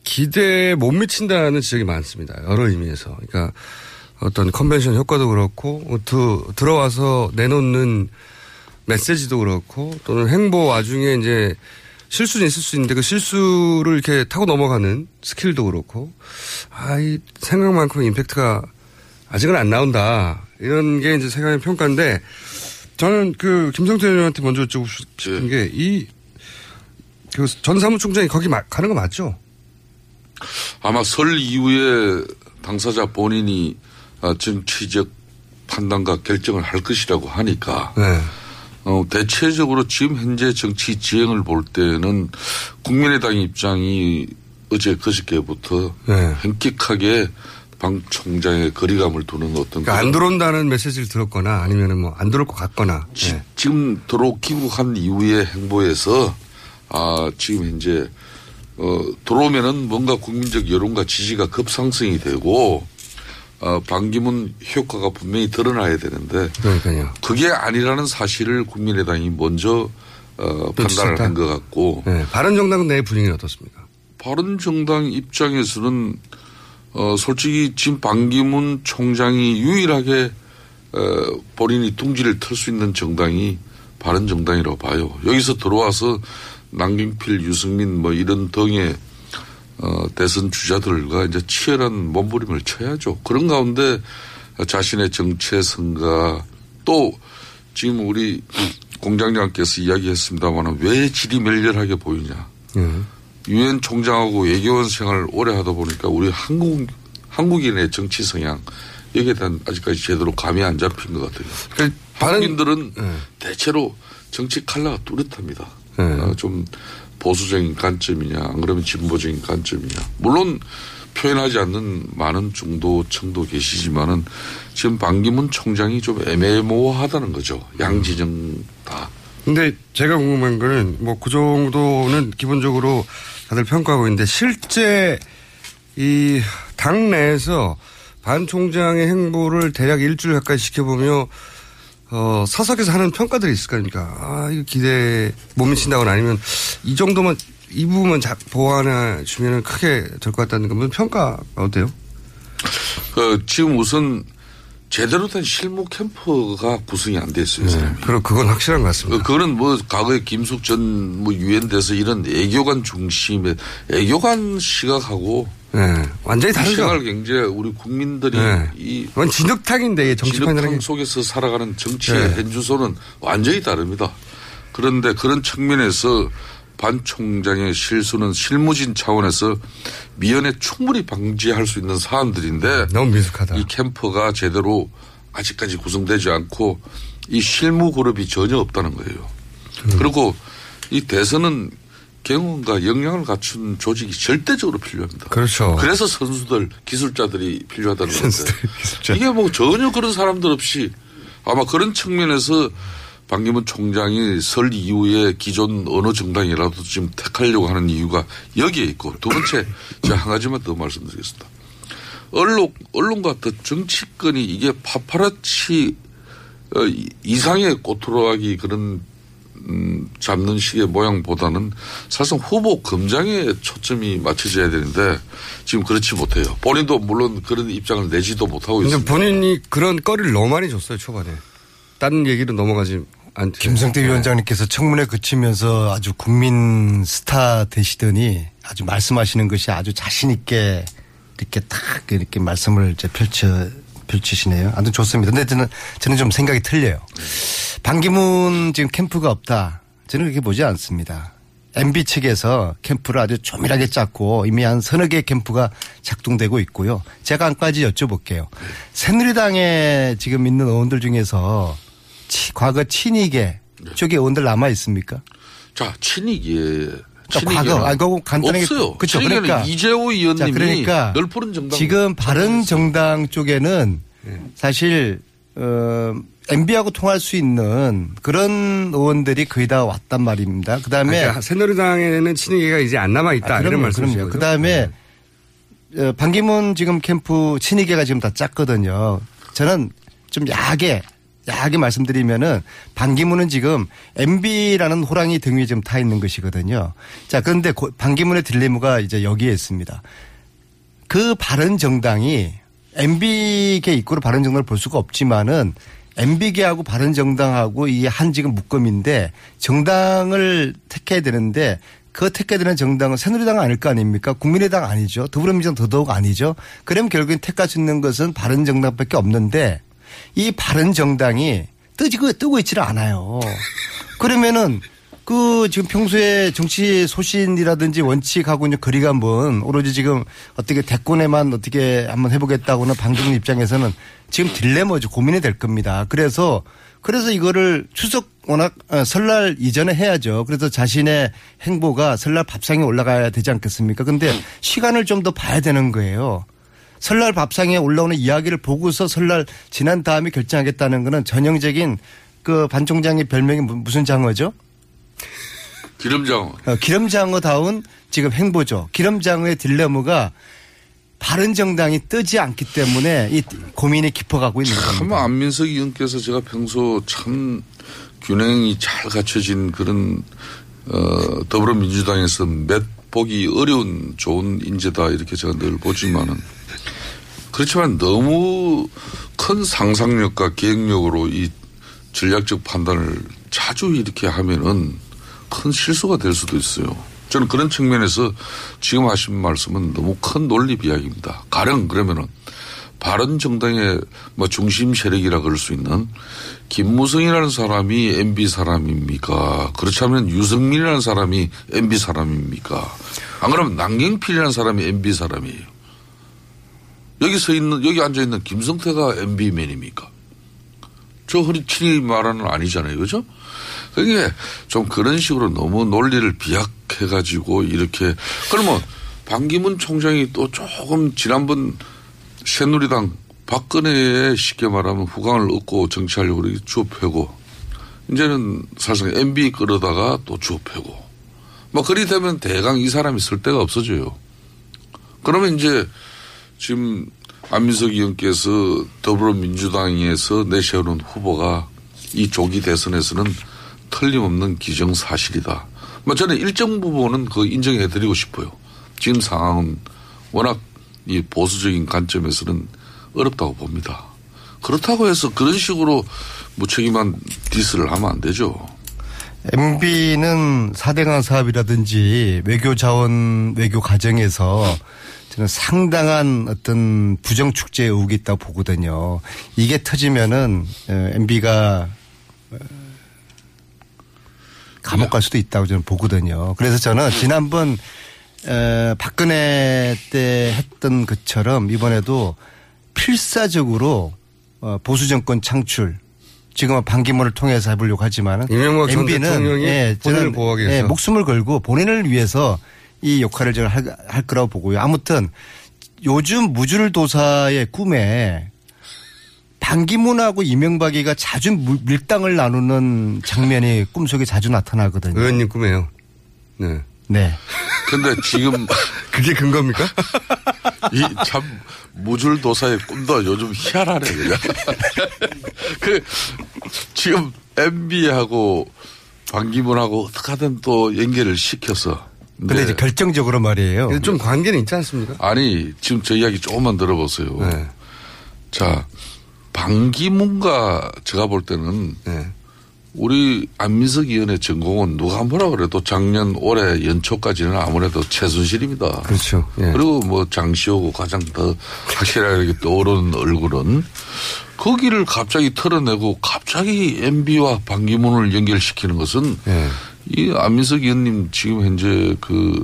기대에 못 미친다는 지적이 많습니다. 여러 의미에서. 그러니까 어떤 컨벤션 효과도 그렇고 어, 드, 들어와서 내놓는 메시지도 그렇고 또는 행보 와중에 이제 실수는 있을 수 있는데 그 실수를 이렇게 타고 넘어가는 skill도 그렇고 아이 생각만큼 임팩트가 아직은 안 나온다 이런 게 이제 세간의 평가인데 저는 그 김성태 의원한테 먼저 여쭤보고 싶은 게이 그 전 사무총장이 거기 마- 가는 거 맞죠? 아마 설 이후에 당사자 본인이 아, 정치적 판단과 결정을 할 것이라고 하니까 네. 어, 대체적으로 지금 현재 정치 지형을 볼 때는 국민의당 입장이 어제 그저께부터 네. 현격하게 방 총장의 거리감을 두는 어떤 그러니까 안 들어온다는 메시지를 들었거나 아니면은 뭐 안 들어올 것 같거나. 네. 지금 들어 귀국한 이후의 행보에서 아 지금 현재 어 들어오면은 뭔가 국민적 여론과 지지가 급상승이 되고 어 반기문 효과가 분명히 드러나야 되는데 그러니까요. 그게 아니라는 사실을 국민의당이 먼저 어 판단을 한 것 같고 네. 바른정당 내 분위기는 어떻습니까? 바른정당 입장에서는 어 솔직히 지금 반기문 총장이 유일하게 어 본인이 둥지를 틀 수 있는 정당이 바른정당이라고 봐요. 여기서 들어와서 남경필, 유승민 뭐 이런 등의 어 대선 주자들과 이제 치열한 몸부림을 쳐야죠. 그런 가운데 자신의 정체성과 또 지금 우리 공장장께서 이야기했습니다만 왜 질이 멸렬하게 보이냐. 유엔 총장하고 외교원 생활을 오래 하다 보니까 우리 한국 한국인의 정치 성향 여기에 대한 아직까지 제대로 감이 안 잡힌 것 같아요. 한국인들은 대체로 정치 칼라가 뚜렷합니다. 어, 좀 보수적인 관점이냐, 안 그러면 진보적인 관점이냐. 물론 표현하지 않는 많은 중도 청도 계시지만은 지금 반기문 총장이 좀 애매모호하다는 거죠. 양진영 다. 근데 제가 궁금한 거는 뭐 그 정도는 기본적으로 다들 평가하고 있는데 실제 이 당내에서 반 총장의 행보를 대략 일주일 가까이 지켜보며 어, 사석에서 하는 평가들이 있을 거 아닙니까? 아, 이거 기대 못 미친다거나 아니면 이 정도만 이 부분만 자, 보완해 주면 크게 될 것 같다는 건 평가 어때요? 그 지금 우선 제대로 된 실무 캠프가 구성이 안 됐어요. 사람이. 그럼 그건 확실한 것 같습니다. 그- 그거는 뭐 과거에 김숙 전뭐 유엔 돼서 이런 애교관 중심의 애교관 시각하고 네, 완전히 다르죠. 생활 경제 우리 국민들이 네. 이 진흙탕인데 정치판이라는 속에서 살아가는 정치의 네. 현주소는 완전히 다릅니다. 그런데 그런 측면에서 반 총장의 실수는 실무진 차원에서 미연에 충분히 방지할 수 있는 사안들인데 너무 미숙하다. 이 캠프가 제대로 아직까지 구성되지 않고 이 실무 그룹이 전혀 없다는 거예요. 음. 그리고 이 대선은 경험과 역량을 갖춘 조직이 절대적으로 필요합니다. 그렇죠. 그래서 선수들, 기술자들이 필요하다는 건데. 이게 뭐 전혀 그런 사람들 없이 아마 그런 측면에서 반기문 총장이 설 이후에 기존 어느 정당이라도 지금 택하려고 하는 이유가 여기에 있고 두 번째 제가 한 가지만 더 말씀드리겠습니다. 언론, 언론과 더 정치권이 이게 파파라치 어, 이- 이상의 꼬투로하기 그런 음, 잡는 식의 모양보다는 사실상 후보 검장에 초점이 맞춰져야 되는데 지금 그렇지 못해요. 본인도 물론 그런 입장을 내지도 못하고 있습니다. 본인이 그런 거리를 너무 많이 줬어요 초반에. 다른 얘기로 넘어가지 않죠. 김성태 위원장님께서 청문회 그치면서 아주 국민 스타 되시더니 아주 말씀하시는 것이 아주 자신 있게 이렇게 탁 이렇게 말씀을 이제 펼쳐, 펼치시네요. 아주 좋습니다. 근데 저는, 저는 좀 생각이 틀려요. 반기문 지금 캠프가 없다. 저는 그렇게 보지 않습니다. MB 측에서 캠프를 아주 조밀하게 짰고 이미 한 서너 개의 캠프가 작동되고 있고요. 제가 한 가지 여쭤볼게요. 새누리당에 지금 있는 의원들 중에서 치- 과거 친이계 쪽에 의원들 남아 있습니까? 자, 친이계. 그러니까 과거, 아, 그거 간단하게. 없어요. 친이계는 그러니까. 이재호 의원님이 자, 그러니까 널 푸른 정당. 지금 바른 정당 쪽에는 사실, 어, MB하고 통할 수 있는 그런 의원들이 거의 다 왔단 말입니다. 그 다음에. 그러니까 새누리당에는 친이계가 이제 안 남아 있다 이런 말씀이신 거죠. 그 다음에 어, 반기문 지금 캠프 친이계가 지금 다 짰거든요. 저는 좀 야하게 야하게 말씀드리면은 반기문은 지금 MB라는 호랑이 등 위에 지금 타 있는 것이거든요. 자 그런데 고- 반기문의 딜레마가 이제 여기에 있습니다. 그 바른 정당이 MB계 입구로 바른 정당을 볼 수가 없지만은 MB계하고 바른 정당하고 이 한 지금 묶음인데 정당을 택해야 되는데 그 택해야 되는 정당은 새누리당 아닐 거 아닙니까? 국민의당 아니죠. 더불어민주당 더더욱 아니죠. 그러면 결국엔 수 있는 것은 바른 정당밖에 없는데 이 바른 정당이 뜨지고 뜨고 있지를 않아요. 그러면은 그 지금 평소에 정치 소신이라든지 원칙하고 이제 거리가 한번 오로지 지금 어떻게 대권에만 어떻게 한번 해보겠다고는 방금 입장에서는 지금 딜레마죠 고민이 될 겁니다. 그래서 그래서 이거를 추석 워낙 어, 설날 이전에 해야죠. 그래서 자신의 행보가 설날 밥상에 올라가야 되지 않겠습니까? 근데 시간을 좀 더 봐야 되는 거예요. 설날 밥상에 올라오는 이야기를 보고서 설날 지난 다음에 결정하겠다는 거는 전형적인 그 반 총장의 별명이 무- 무슨 장어죠? 기름장. 어, 기름장어다운 지금 행보죠. 기름장어의 딜레마가 바른 정당이 뜨지 않기 때문에 이 고민이 깊어가고 있는 참 겁니다. 안민석 의원께서 제가 평소 참 균형이 잘 갖춰진 그런 어, 더불어민주당에서 몇 보기 어려운 좋은 인재다 이렇게 제가 늘 보지만은 그렇지만 너무 큰 상상력과 기획력으로 이 전략적 판단을 자주 이렇게 하면은 큰 실수가 될 수도 있어요. 저는 그런 측면에서 지금 하신 말씀은 너무 큰 논리 비약입니다. 가령 그러면은 바른 정당의 뭐 중심 세력이라 그럴 수 있는 김무성이라는 사람이 MB 사람입니까? 그렇다면 유승민이라는 사람이 MB 사람입니까? 안 그러면 남경필이라는 사람이 MB 사람이에요. 여기 서 있는 여기 앉아 있는 김성태가 MB맨입니까? 저 허리친이 말하는 아니잖아요, 그죠? 그게 좀 그런 식으로 너무 논리를 비약해가지고 이렇게 그러면 반기문 총장이 또 조금 지난번 새누리당 박근혜에 쉽게 말하면 후광을 얻고 정치하려고 그렇게 주업해고 이제는 사실상 MB 끌어다가 또 주업해고 뭐 그리 되면 대강 이 사람이 쓸 데가 없어져요. 그러면 이제 지금 안민석 의원께서 더불어민주당에서 내세우는 후보가 이 조기 대선에서는 틀림없는 기정사실이다. 뭐 저는 일정 부분은 그 인정해드리고 싶어요. 지금 상황은 워낙 이 보수적인 관점에서는 어렵다고 봅니다. 그렇다고 해서 그런 식으로 무책임한 디스를 하면 안 되죠. MB는 4대강 사업이라든지 외교 자원 외교 과정에서 저는 상당한 어떤 부정 축제 의혹이 있다고 보거든요. 이게 터지면은 MB가 감옥 갈 수도 있다고 저는 보거든요. 그래서 저는 지난번 에, 박근혜 때 했던 것처럼 이번에도 필사적으로 어, 보수 정권 창출 지금은 반기문을 통해서 해보려고 전 MB는 예, 저는. 예, 목숨을 걸고 본인을 위해서 이 역할을 저는 할, 할 거라고 보고요. 아무튼 요즘 무줄도사의 꿈에 반기문하고 이명박이가 자주 물- 밀당을 나누는 장면이 꿈속에 자주 나타나거든요. 의원님 꿈에요. 네. 네. 근데 지금 그게 근거입니까? 이 참 무줄도사의 꿈도 요즘 희한하네 그냥. 그 지금 MB하고 반기문하고 어떻게든 또 연결을 시켜서. 근데 이제 결정적으로 말이에요. 좀 관계는 있지 않습니까? 아니 지금 저 이야기 조금만 들어보세요. 네. 자 반기문과 제가 볼 때는 네. 우리 안민석 의원의 전공은 누가 뭐라 그래도 작년 올해 연초까지는 아무래도 최순실입니다. 그렇죠. 예. 그리고 뭐 장시호고 가장 더 확실하게 떠오르는 얼굴은 거기를 갑자기 털어내고 갑자기 MB와 반기문을 연결시키는 것은 예. 이 안민석 의원님 지금 현재 그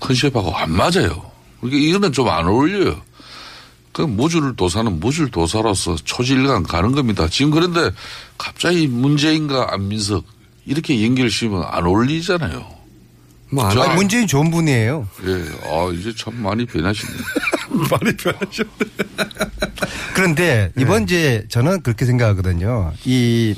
컨셉하고 안 맞아요. 그러니까 이거는 좀 안 어울려요. 그 무줄 도사는 무줄 도사로서 초질간 가는 겁니다. 지금 그런데 갑자기 문재인과 안민석 이렇게 연결시키면 안 어울리잖아요. 뭐 저- 아니, 문재인 좋은 분이에요. 예, 아 이제 참 많이 변하시네. 많이 변하셨네. 그런데 이번 이제 저는 그렇게 생각하거든요. 이,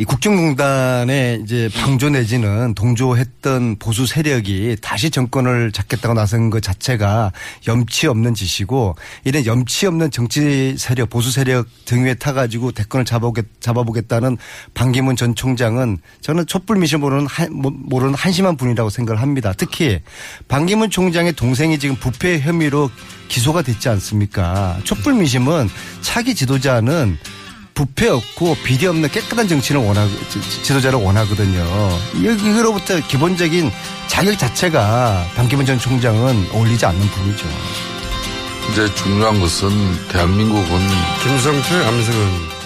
이 국정농단에 이제 방조 내지는 동조했던 보수 세력이 다시 정권을 잡겠다고 나선 것 자체가 염치 없는 짓이고 이런 염치 없는 정치 세력, 보수 세력 등 위에 타가지고 대권을 잡아보겠, 잡아보겠다는 반기문 전 총장은 저는 촛불 미션 모르는, 한, 모- 모르는 한심한 분이라고 생각을 합니다. 특히 반기문 총장의 동생이 지금 부패 혐의로 기소가 됐지 않습니까? 촛불 미심은 차기 지도자는 부패 없고 비리 없는 깨끗한 정치를 원하 지- 지도자를 원하거든요. 여기로부터 기본적인 자격 자체가 반기문 전 총장은 어울리지 않는 분이죠. 이제 중요한 것은 대한민국은 김성태, 의원이었습니다.